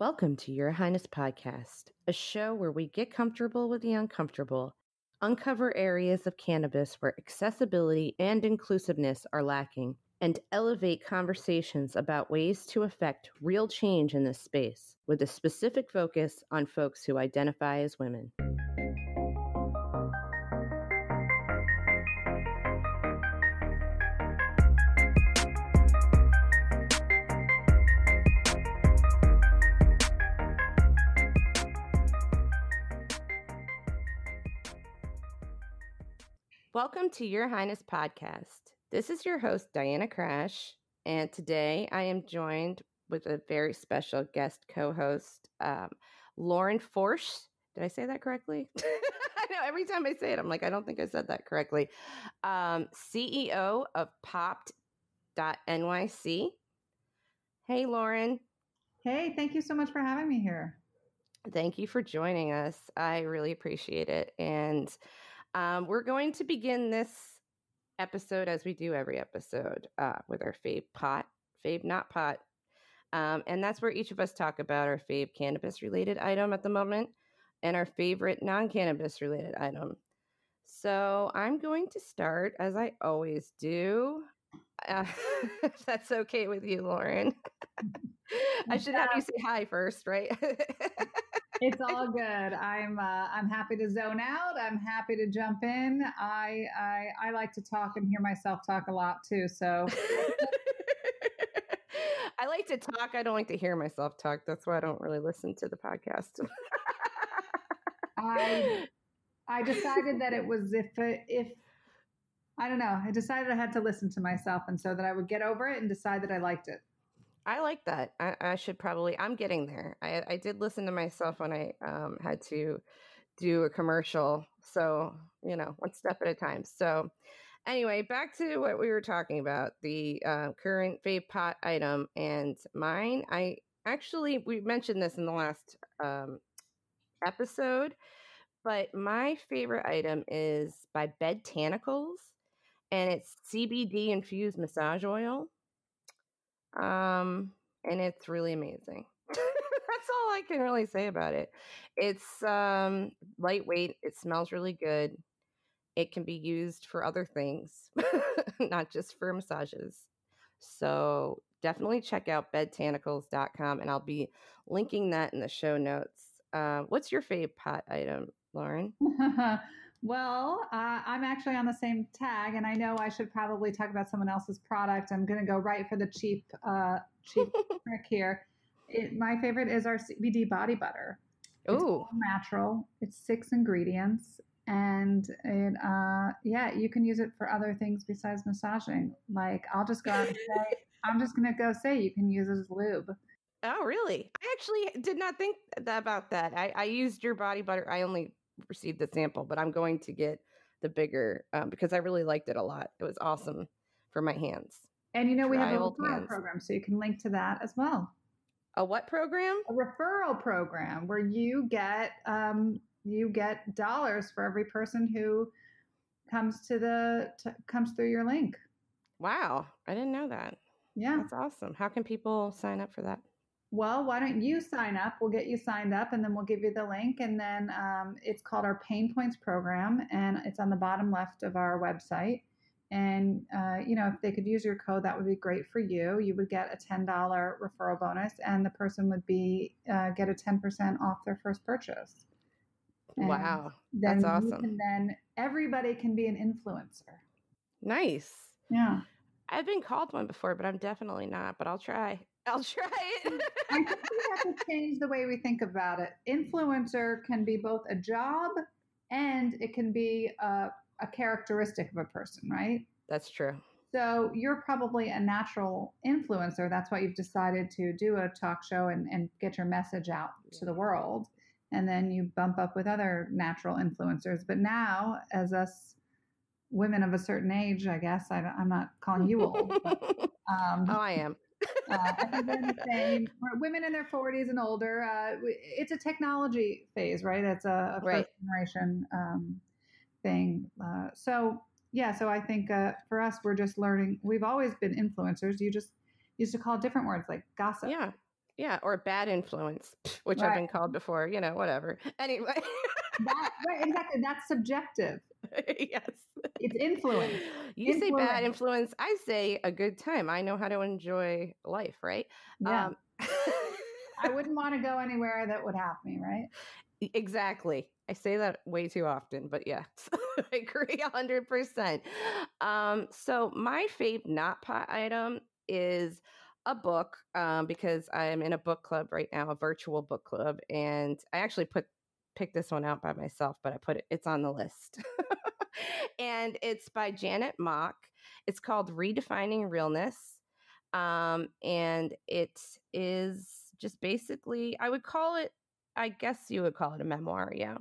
Welcome to Your Highness Podcast, a show where we get comfortable with the uncomfortable, uncover areas of cannabis where accessibility and inclusiveness are lacking, and elevate conversations about ways to affect real change in this space with a specific focus on folks who identify as women. Welcome to Your Highness Podcast. This is your host, Diana Crash, and today I am joined with a very special guest co host, um, Lauren Forsch. Did I say that correctly? I know every time I say it, I'm like, I don't think I said that correctly. Um, CEO of Popped.nyc. Hey, Lauren. Hey, thank you so much for having me here. Thank you for joining us. I really appreciate it. And um, we're going to begin this episode as we do every episode uh, with our fave pot, fave not pot. Um, and that's where each of us talk about our fave cannabis related item at the moment and our favorite non cannabis related item. So I'm going to start as I always do. Uh, if that's okay with you, Lauren. I should have you say hi first, right? it's all good. I'm uh, I'm happy to zone out. I'm happy to jump in. I, I I like to talk and hear myself talk a lot too. So I like to talk. I don't like to hear myself talk. That's why I don't really listen to the podcast. I I decided that it was if if I don't know. I decided I had to listen to myself, and so that I would get over it and decide that I liked it. I like that. I, I, should probably. I'm getting there. I, I did listen to myself when I um, had to do a commercial. So you know, one step at a time. So anyway, back to what we were talking about the uh, current vape pot item and mine. I actually we mentioned this in the last um, episode, but my favorite item is by Bed Bedtanicals, and it's CBD infused massage oil. Um, and it's really amazing. That's all I can really say about it. It's um, lightweight. It smells really good. It can be used for other things, not just for massages. So definitely check out bedtanicals.com and I'll be linking that in the show notes. Uh, what's your fave pot item, Lauren? Well, uh, I'm actually on the same tag, and I know I should probably talk about someone else's product. I'm going to go right for the cheap, uh, cheap trick here. It, my favorite is our CBD body butter. Oh, natural. It's six ingredients, and it, uh, yeah, you can use it for other things besides massaging. Like I'll just go out and say, I'm just going to go say you can use it as lube. Oh, really? I actually did not think about that. I, I used your body butter. I only received the sample, but I'm going to get the bigger um, because I really liked it a lot. It was awesome for my hands. And you know, we have a referral program, so you can link to that as well. A what program? A referral program where you get um, you get dollars for every person who comes to the comes through your link. Wow, I didn't know that. Yeah, that's awesome. How can people sign up for that? Well, why don't you sign up? We'll get you signed up and then we'll give you the link. And then um, it's called our Pain Points Program and it's on the bottom left of our website. And, uh, you know, if they could use your code, that would be great for you. You would get a $10 referral bonus and the person would be uh, get a 10% off their first purchase. And wow. That's awesome. And then everybody can be an influencer. Nice. Yeah. I've been called one before, but I'm definitely not, but I'll try. I'll try it. I think we have to change the way we think about it. Influencer can be both a job and it can be a, a characteristic of a person, right? That's true. So you're probably a natural influencer. That's why you've decided to do a talk show and, and get your message out to the world. And then you bump up with other natural influencers. But now, as us women of a certain age, I guess, I, am not calling you old. But, um, oh, I am uh, women in their 40s and older. Uh, it's a technology phase, right? It's a, a right. first generation um, thing. Uh, so yeah, so I think uh, for us, we're just learning. We've always been influencers. You just used to call different words like gossip. Yeah, Yeah, or bad influence, which I've been called before. You know, whatever. Anyway, that, right, exactly. That's subjective. yes. It's influence. You say bad influence. I say a good time. I know how to enjoy life, right? Yeah. Um, I wouldn't want to go anywhere that would have me, right? Exactly. I say that way too often, but yes, I agree 100%. Um, so, my fave not pot item is a book um, because I'm in a book club right now, a virtual book club, and I actually put picked this one out by myself, but I put it it's on the list. and it's by Janet Mock. It's called Redefining Realness. Um, and it is just basically I would call it I guess you would call it a memoir, yeah.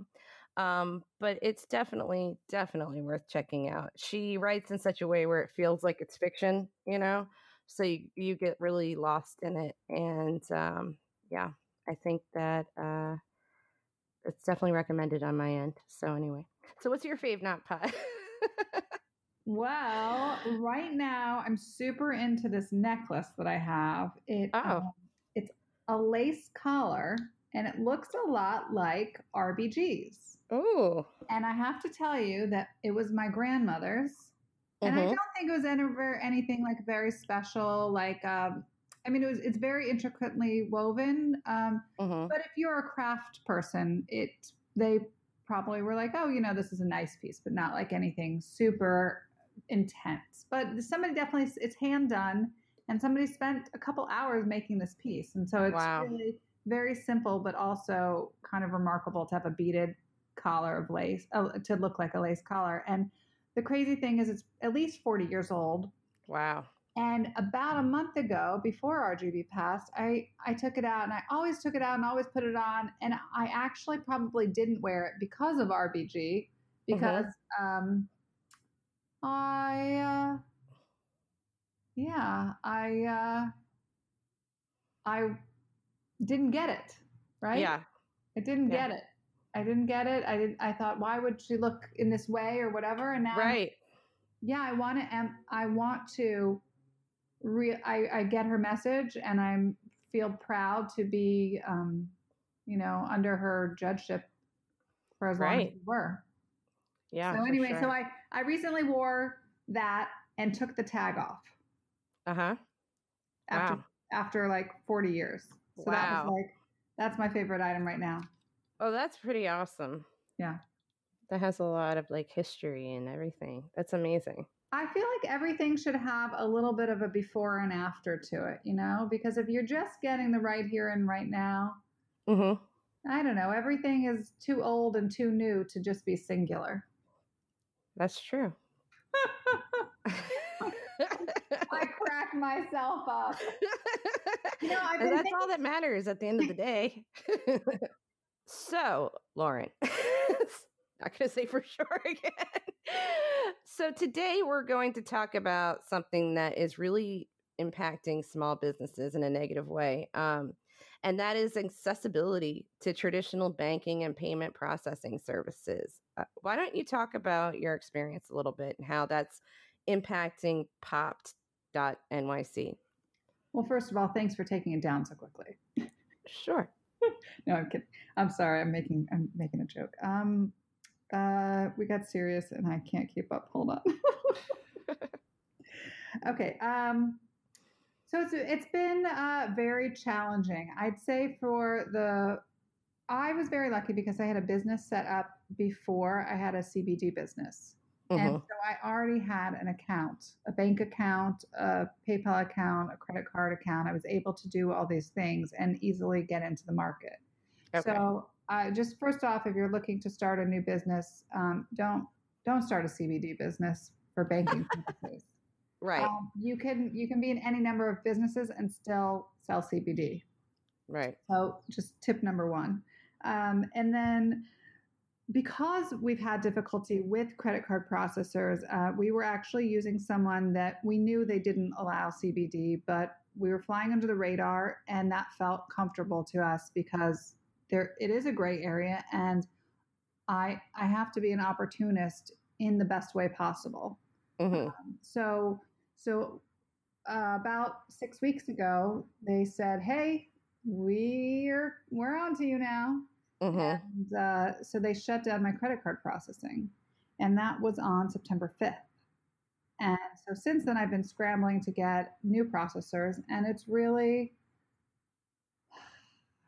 Um, but it's definitely, definitely worth checking out. She writes in such a way where it feels like it's fiction, you know? So you, you get really lost in it. And um, yeah, I think that uh, it's definitely recommended on my end. So anyway, so what's your fave not pie? well, right now I'm super into this necklace that I have. It oh. Um, it's a lace collar and it looks a lot like RBG's. Oh. And I have to tell you that it was my grandmother's. And mm-hmm. I don't think it was ever anything like very special. Like, um, I mean, it was it's very intricately woven. Um, mm-hmm. But if you're a craft person, it they probably were like, oh, you know, this is a nice piece, but not like anything super intense. But somebody definitely it's hand done, and somebody spent a couple hours making this piece, and so it's wow. really very simple, but also kind of remarkable to have a beaded collar of lace uh, to look like a lace collar. And the crazy thing is, it's at least 40 years old. Wow. And about a month ago, before RBG passed, I, I took it out and I always took it out and always put it on. And I actually probably didn't wear it because of RBG, mm-hmm. because mm-hmm. um, I, uh, yeah, I, uh, I didn't get it, right? Yeah. I didn't yeah. get it. I didn't get it. I didn't, I thought why would she look in this way or whatever and now Right. Yeah, I want to um, I want to re I, I get her message and I'm feel proud to be um you know under her judgeship for as right. long as we were. Yeah. So anyway, sure. so I I recently wore that and took the tag off. Uh-huh. After wow. after like 40 years. So wow. that was like that's my favorite item right now. Oh, that's pretty awesome. Yeah. That has a lot of like history and everything. That's amazing. I feel like everything should have a little bit of a before and after to it, you know, because if you're just getting the right here and right now, mm-hmm. I don't know, everything is too old and too new to just be singular. That's true. I crack myself up. You know, that's thinking- all that matters at the end of the day. so, Lauren, not going to say for sure again. so, today we're going to talk about something that is really impacting small businesses in a negative way. Um, and that is accessibility to traditional banking and payment processing services. Uh, why don't you talk about your experience a little bit and how that's impacting popped.nyc? Well, first of all, thanks for taking it down so quickly. Sure. no, I'm kidding. I'm sorry. I'm making I'm making a joke. Um, uh, we got serious, and I can't keep up. Hold on. okay. Um, so it's it's been uh, very challenging. I'd say for the I was very lucky because I had a business set up before I had a CBD business. Mm-hmm. And so I already had an account, a bank account, a PayPal account, a credit card account. I was able to do all these things and easily get into the market. Okay. So, uh, just first off, if you're looking to start a new business, um, don't don't start a CBD business for banking purposes. Right. Um, you can you can be in any number of businesses and still sell CBD. Right. So, just tip number one, um, and then because we've had difficulty with credit card processors, uh, we were actually using someone that we knew they didn't allow CBD, but we were flying under the radar, and that felt comfortable to us because there it is a gray area, and I I have to be an opportunist in the best way possible. Mm-hmm. Um, so so uh, about six weeks ago, they said, "Hey, we're we're on to you now. Mm-hmm. And uh, so they shut down my credit card processing, and that was on September 5th. And so since then, I've been scrambling to get new processors, and it's really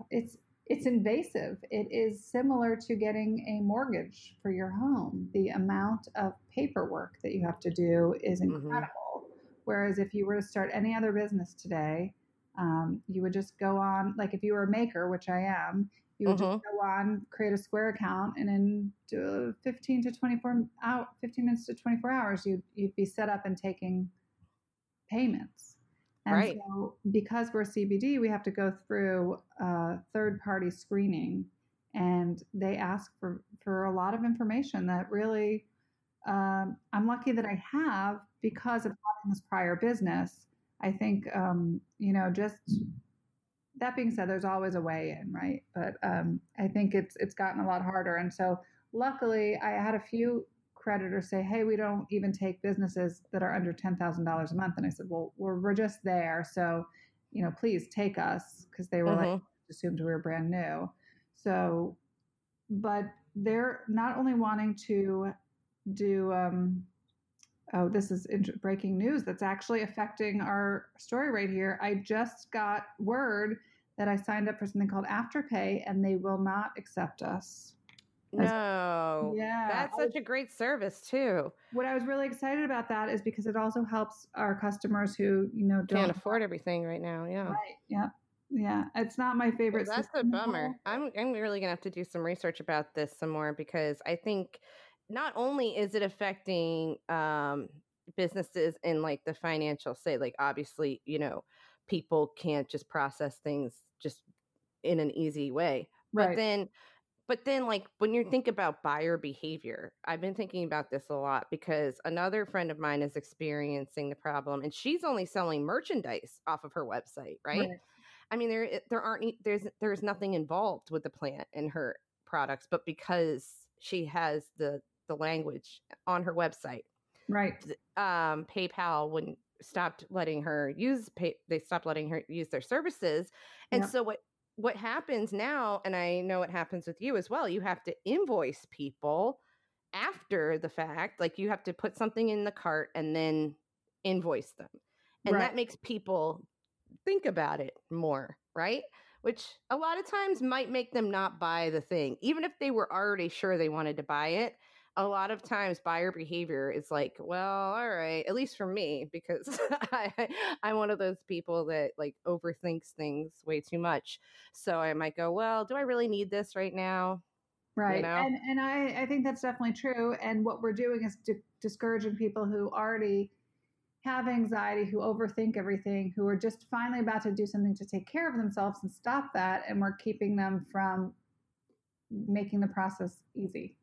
it's it's invasive. It is similar to getting a mortgage for your home. The amount of paperwork that you have to do is Mm-hmm. incredible. Whereas if you were to start any other business today, um, you would just go on, like if you were a maker, which I am, you would just go on, create a Square account, and in uh, 15 to 24 out, 15 minutes to 24 hours, you'd, you'd be set up and taking payments. And Right. so, because we're CBD, we have to go through uh, third-party screening, and they ask for for a lot of information that really um, I'm lucky that I have because of having this prior business. I think um, you know just that being said, there's always a way in, right? But um, I think it's it's gotten a lot harder, and so luckily I had a few creditors say, "Hey, we don't even take businesses that are under ten thousand dollars a month," and I said, "Well, we're we're just there, so you know, please take us," because they were like Mhm. assumed we were brand new. So, but they're not only wanting to do. Um, oh, this is int- breaking news that's actually affecting our story right here. I just got word that I signed up for something called Afterpay, and they will not accept us. No. Yeah, That's such a great service too. what I was really excited about that is because it also helps our customers who you know don't Can't afford everything right now. Yeah. Right. Yeah. Yeah. It's not my Well, favorite. that's a bummer. I'm I'm really gonna have to do some research about this some more because I think not only is it affecting um, businesses in like the financial say, like obviously you know people can't just process things just in an easy way, but Right. then but then like when you think about buyer behavior i've been thinking about this a lot because another friend of mine is experiencing the problem and she's only selling merchandise off of her website right, i mean there there aren't there's there's nothing involved with the plant and her products but because she has the the language on her website Right. um, PayPal wouldn't stopped letting her use pay they stopped letting her use their services. And so what what happens now, and I know it happens with you as well, you have to invoice people after the fact. Like you have to put something in the cart and then invoice them. And Right. that makes people think about it more, right? Which a lot of times might make them not buy the thing, even if they were already sure they wanted to buy it a lot of times buyer behavior is like, well, all right, at least for me, because I, I'm one of those people that like overthinks things way too much. So I might go, well, do I really need this right now? Right. know? And and I, I think that's definitely true. And what we're doing is di- discouraging people who already have anxiety, who overthink everything, who are just finally about to do something to take care of themselves and stop that. And we're keeping them from making the process easy.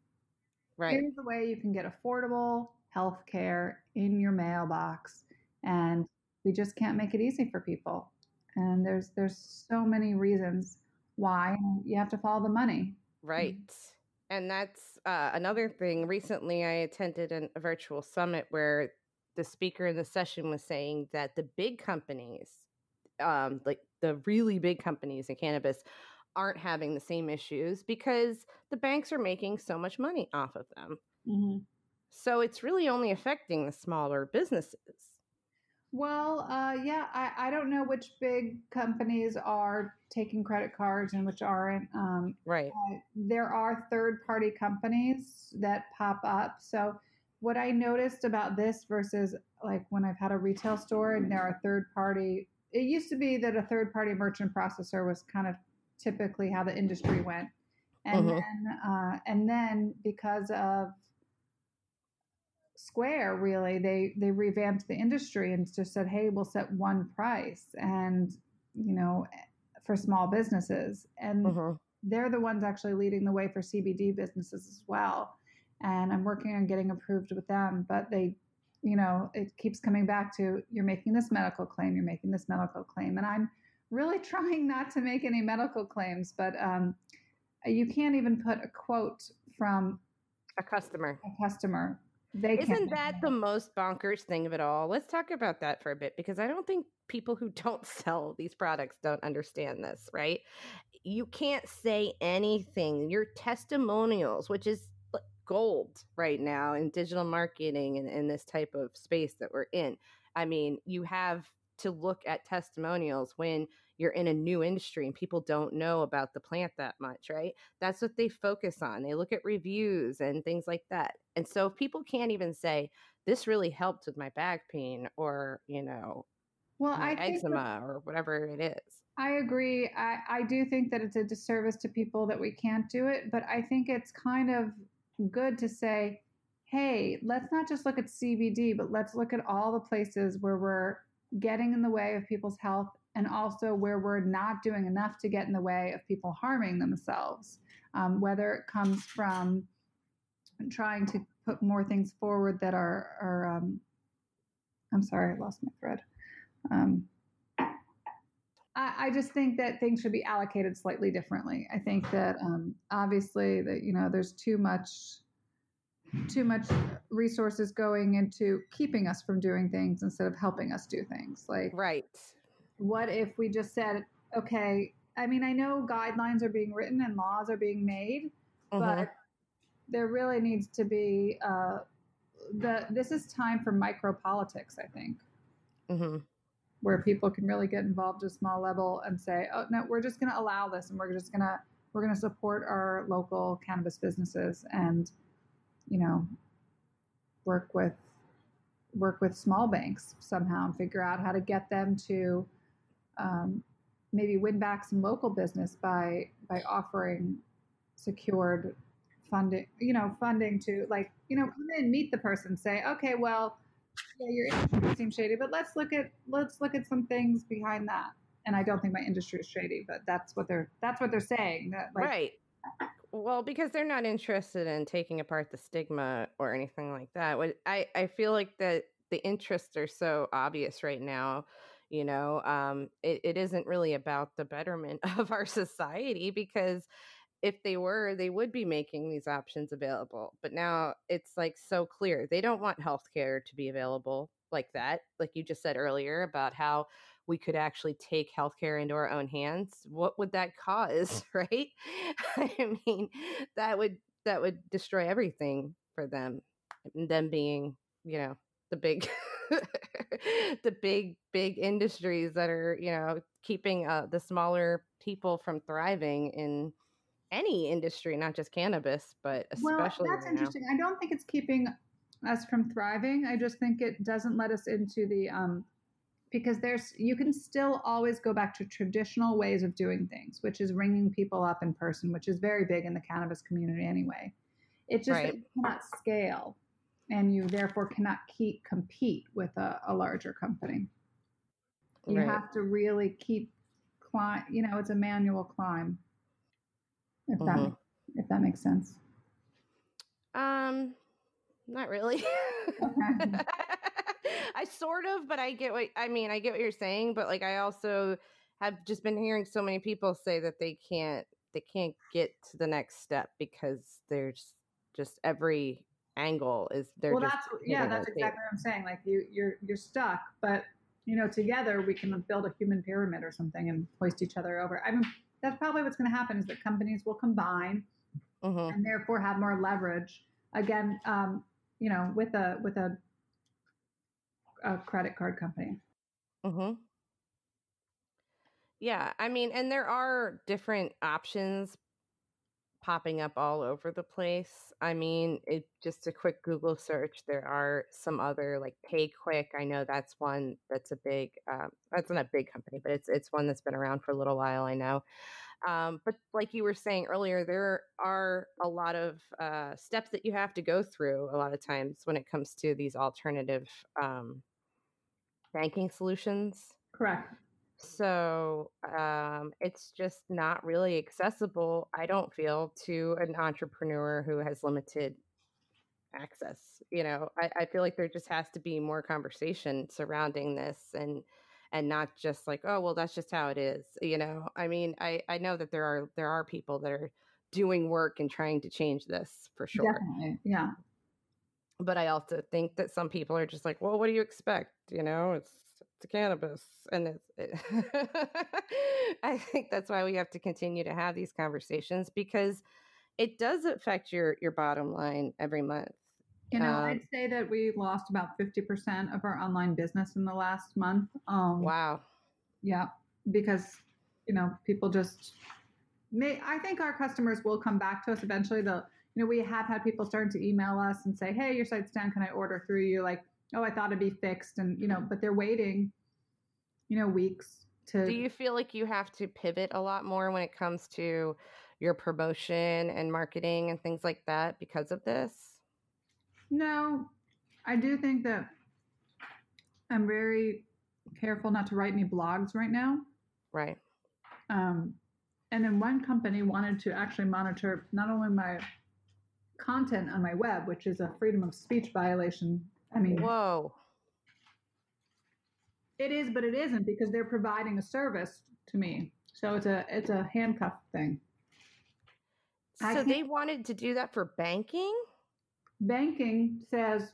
Right. Here's the way you can get affordable health care in your mailbox. And we just can't make it easy for people. And there's there's so many reasons why you have to follow the money. Right. And that's uh, another thing. Recently, I attended an, a virtual summit where the speaker in the session was saying that the big companies, um, like the really big companies in cannabis, aren't having the same issues because the banks are making so much money off of them. Mhm. So it's really only affecting the smaller businesses. Well, uh, yeah, I, I don't know which big companies are taking credit cards and which aren't. Um, Right. uh, there are third party companies that pop up. So, what I noticed about this versus like when I've had a retail store and there are third party, it used to be that a third party merchant processor was kind of typically how the industry went. And Mhm. then, uh, and then because of Square, really, they they revamped the industry and just said, "Hey, we'll set one price," and you know, for small businesses, and Mhm. they're the ones actually leading the way for CBD businesses as well. And I'm working on getting approved with them, but they, you know, it keeps coming back to you're making this medical claim, you're making this medical claim, and I'm really trying not to make any medical claims, but um, you can't even put a quote from A customer. a customer They Isn't that the most bonkers thing of it all? Let's talk about that for a bit because I don't think people who don't sell these products don't understand this, right? You can't say anything. Your testimonials, which is gold right now in digital marketing and in this type of space that we're in. I mean, you have to look at testimonials when you're in a new industry and people don't know about the plant that much, right? That's what they focus on. They look at reviews and things like that. And so if people can't even say, this really helped with my back pain or, you know, well, I eczema that, or whatever it is. I agree. I, I do think that it's a disservice to people that we can't do it, but I think it's kind of good to say, hey, let's not just look at CBD, but let's look at all the places where we're getting in the way of people's health and also where we're not doing enough to get in the way of people harming themselves, um, whether it comes from trying to put more things forward that are, are um, I'm sorry, I lost my thread. Um, I, I, just think that things should be allocated slightly differently. I think that um, obviously that you know there's too much too much resources going into keeping us from doing things instead of helping us do things. Like right what if we just said, okay, I mean, I know guidelines are being written and laws are being made, mm-hmm. but there really needs to be uh, the. This is time for micro politics, I think, mm-hmm. where people can really get involved at a small level and say, "Oh no, we're just going to allow this, and we're just going to we're going to support our local cannabis businesses and, you know, work with work with small banks somehow and figure out how to get them to um, maybe win back some local business by by offering secured funding you know funding to like you know come in meet the person say okay well yeah your industry seems shady but let's look at let's look at some things behind that. And i don't think my industry is shady but that's what they're that's what they're saying that, like, right well because they're not interested in taking apart the stigma or anything like that what i i feel like that the interests are so obvious right now you know um, it, it isn't really about the betterment of our society because if they were they would be making these options available but now it's like so clear. They don't want healthcare to be available like that like you just said earlier about how we could actually take healthcare into our own hands what would that cause right? I mean that would that would destroy everything for them them being you know the big the big big industries that are you know keeping uh, the smaller people from thriving in any industry not just cannabis but especially well, that's interesting i don't think it's keeping us from thriving i just think it doesn't let us into the um because there's you can still always go back to traditional ways of doing things which is ringing people up in person which is very big in the cannabis community anyway it just right. cannot scale and you therefore cannot keep compete with a, a larger company. You right. have to really keep climb. You know, it's a manual climb. If mm-hmm. that if that makes sense. Um, not really. Okay. I sort of, but I get what I mean. I get what you're saying, but like I also have just been hearing so many people say that they can't they can't get to the next step because there's just every angle is they're well that's yeah that's exactly what i'm saying like you you're you're stuck but you know together we can build a human pyramid or something and hoist each other over i mean that's probably what's going to happen is that companies will combine mm-hmm. and therefore have more leverage again um, you know with a with a, a credit card company mm-hmm. yeah i mean and there are different options popping up all over the place. I mean, it just a quick Google search. There are some other like PayQuick. I know that's one that's a big. Um, that's not a big company, but it's it's one that's been around for a little while. I know. Um, but like you were saying earlier, there are a lot of uh, steps that you have to go through a lot of times when it comes to these alternative um, banking solutions. Correct. So um, it's just not really accessible, I don't feel, to an entrepreneur who has limited access. You know, I, I feel like there just has to be more conversation surrounding this and and not just like, oh well that's just how it is. You know, I mean, I, I know that there are there are people that are doing work and trying to change this for sure. Definitely. Yeah. but I also think that some people are just like, well, what do you expect? You know, it's it's cannabis, and it's. It I think that's why we have to continue to have these conversations because it does affect your your bottom line every month. You know, um, I'd say that we lost about fifty percent of our online business in the last month. Um, wow. Yeah, because you know people just may. I think our customers will come back to us eventually. They'll you know, we have had people starting to email us and say, "Hey, your site's down. Can I order through you?" Like, "Oh, I thought it'd be fixed," and you know, but they're waiting, you know, weeks to. Do you feel like you have to pivot a lot more when it comes to your promotion and marketing and things like that because of this? No, I do think that I'm very careful not to write any blogs right now. Right. Um, and then one company wanted to actually monitor not only my content on my web, which is a freedom of speech violation. I mean, whoa. It is, but it isn't because they're providing a service to me. So it's a it's a handcuff thing. So they wanted to do that for banking? Banking says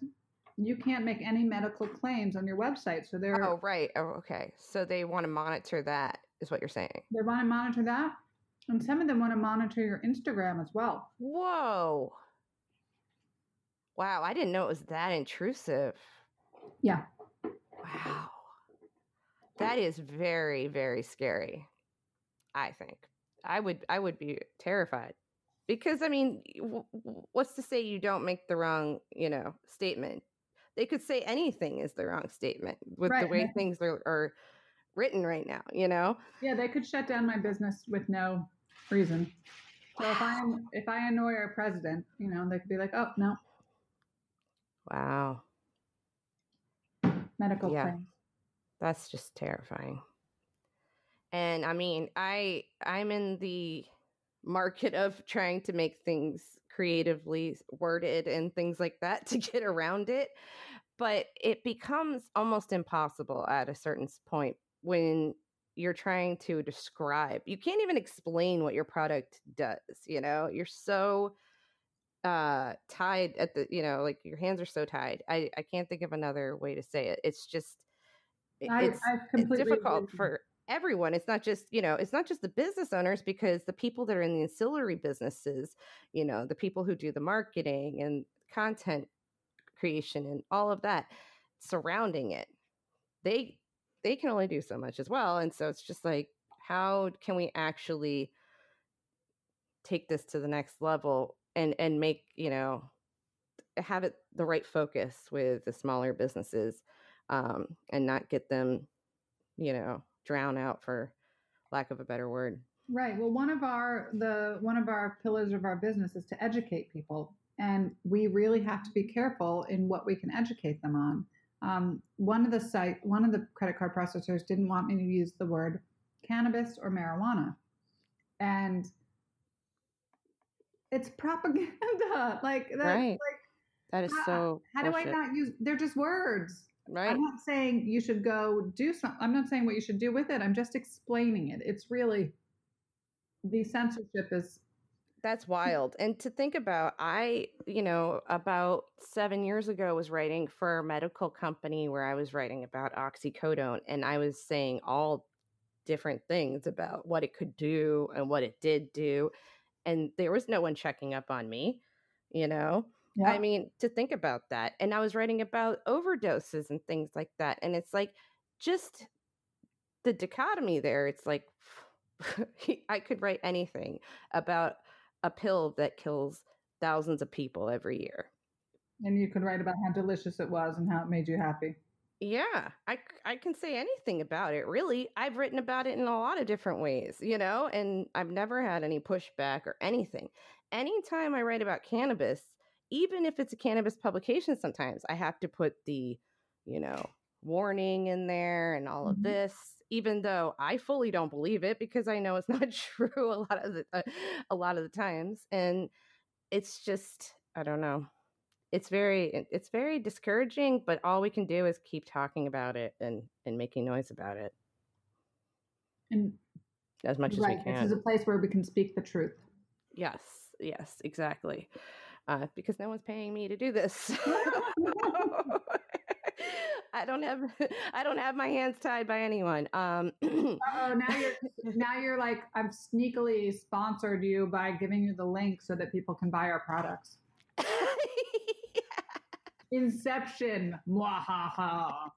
you can't make any medical claims on your website. So they're Oh, right. Oh, okay. So they want to monitor that is what you're saying. They want to monitor that. And some of them want to monitor your Instagram as well. Whoa. Wow, I didn't know it was that intrusive. Yeah. Wow. That is very very scary. I think. I would I would be terrified. Because I mean, what's to say you don't make the wrong, you know, statement? They could say anything is the wrong statement with right. the way things are, are written right now, you know? Yeah, they could shut down my business with no reason. So if I if I annoy our president, you know, they could be like, "Oh no, Wow. Medical yeah. claims. That's just terrifying. And I mean, I I'm in the market of trying to make things creatively worded and things like that to get around it, but it becomes almost impossible at a certain point when you're trying to describe. You can't even explain what your product does, you know? You're so uh tied at the you know like your hands are so tied i i can't think of another way to say it it's just I, it's, it's difficult agree. for everyone it's not just you know it's not just the business owners because the people that are in the ancillary businesses you know the people who do the marketing and content creation and all of that surrounding it they they can only do so much as well and so it's just like how can we actually take this to the next level and and make you know have it the right focus with the smaller businesses um, and not get them you know drown out for lack of a better word right well one of our the one of our pillars of our business is to educate people and we really have to be careful in what we can educate them on um, one of the site one of the credit card processors didn't want me to use the word cannabis or marijuana and it's propaganda. Like that's right. like that is how, so. How bullshit. do I not use? They're just words. Right. I'm not saying you should go do something. I'm not saying what you should do with it. I'm just explaining it. It's really the censorship is that's wild. And to think about, I, you know, about seven years ago was writing for a medical company where I was writing about oxycodone and I was saying all different things about what it could do and what it did do and there was no one checking up on me, you know? Yeah. I mean, to think about that. And I was writing about overdoses and things like that. And it's like just the dichotomy there. It's like I could write anything about a pill that kills thousands of people every year. And you could write about how delicious it was and how it made you happy. Yeah, I, I can say anything about it, really. I've written about it in a lot of different ways, you know, and I've never had any pushback or anything. Anytime I write about cannabis, even if it's a cannabis publication, sometimes I have to put the, you know, warning in there and all of mm-hmm. this, even though I fully don't believe it because I know it's not true a lot of the uh, a lot of the times, and it's just I don't know. It's very it's very discouraging but all we can do is keep talking about it and and making noise about it. And as much right, as we can this is a place where we can speak the truth. Yes yes exactly uh, because no one's paying me to do this. I don't have I don't have my hands tied by anyone. Um, oh, now you're now you're like I've sneakily sponsored you by giving you the link so that people can buy our products. Inception. Mwahaha.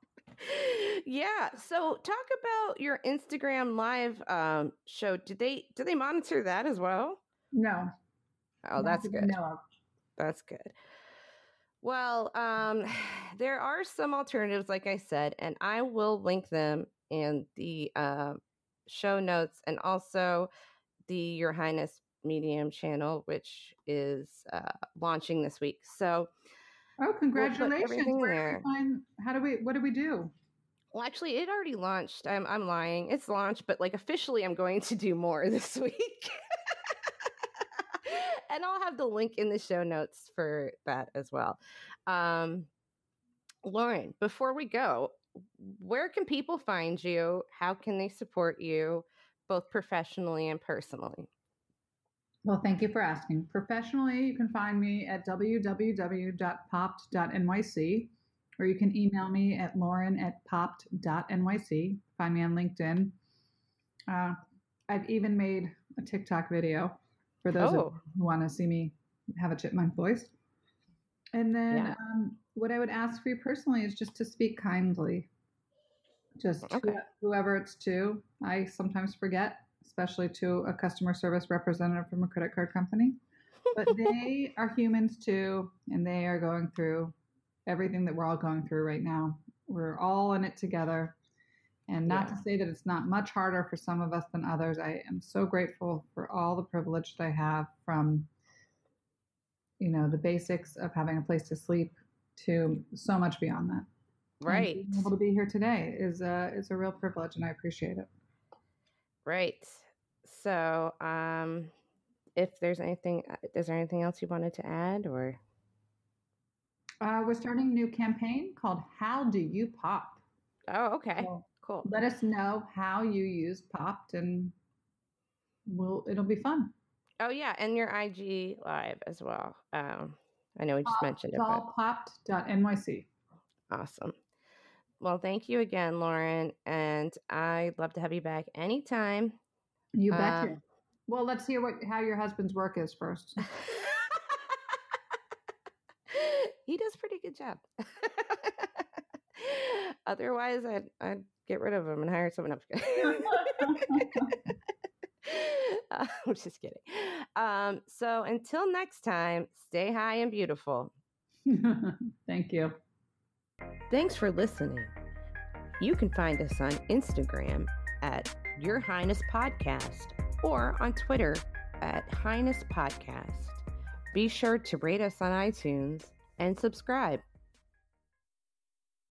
Yeah. So talk about your Instagram live um, show. Did they did they monitor that as well? No. Oh, that's good. That's good. Well, um, there are some alternatives, like I said, and I will link them in the uh, show notes and also the Your Highness Medium channel, which is uh, launching this week. So, oh, congratulations! We'll there. Find, how do we? What do we do? Well, actually, it already launched. I'm I'm lying. It's launched, but like officially, I'm going to do more this week and I'll have the link in the show notes for that as well. Um, Lauren, before we go, where can people find you? How can they support you, both professionally and personally? Well, thank you for asking. Professionally, you can find me at www.popped.nyc or you can email me at lauren at popped.nyc. Find me on LinkedIn. Uh, I've even made a TikTok video for those oh. who want to see me have a chipmunk voice. And then yeah. um, what I would ask for you personally is just to speak kindly. Just okay. whoever it's to. I sometimes forget, especially to a customer service representative from a credit card company. But they are humans too, and they are going through everything that we're all going through right now. We're all in it together. And not yeah. to say that it's not much harder for some of us than others. I am so grateful for all the privilege that I have from, you know, the basics of having a place to sleep to so much beyond that. Right. And being able to be here today is a is a real privilege, and I appreciate it. Right. So, um, if there's anything, uh, is there anything else you wanted to add, or? Uh, we're starting a new campaign called "How Do You Pop." Oh, okay. So Cool. Let us know how you use Popped, and we'll it'll be fun. Oh yeah, and your IG live as well. Um, I know we just Pop, mentioned it. All popped.nyc. Awesome. Well, thank you again, Lauren, and I'd love to have you back anytime. You betcha. Um, well, let's hear what how your husband's work is first. he does pretty good job. Otherwise, I'd, I'd get rid of him and hire someone else. uh, I'm just kidding. Um, so until next time, stay high and beautiful. Thank you. Thanks for listening. You can find us on Instagram at Your Highness Podcast or on Twitter at Highness Podcast. Be sure to rate us on iTunes and subscribe.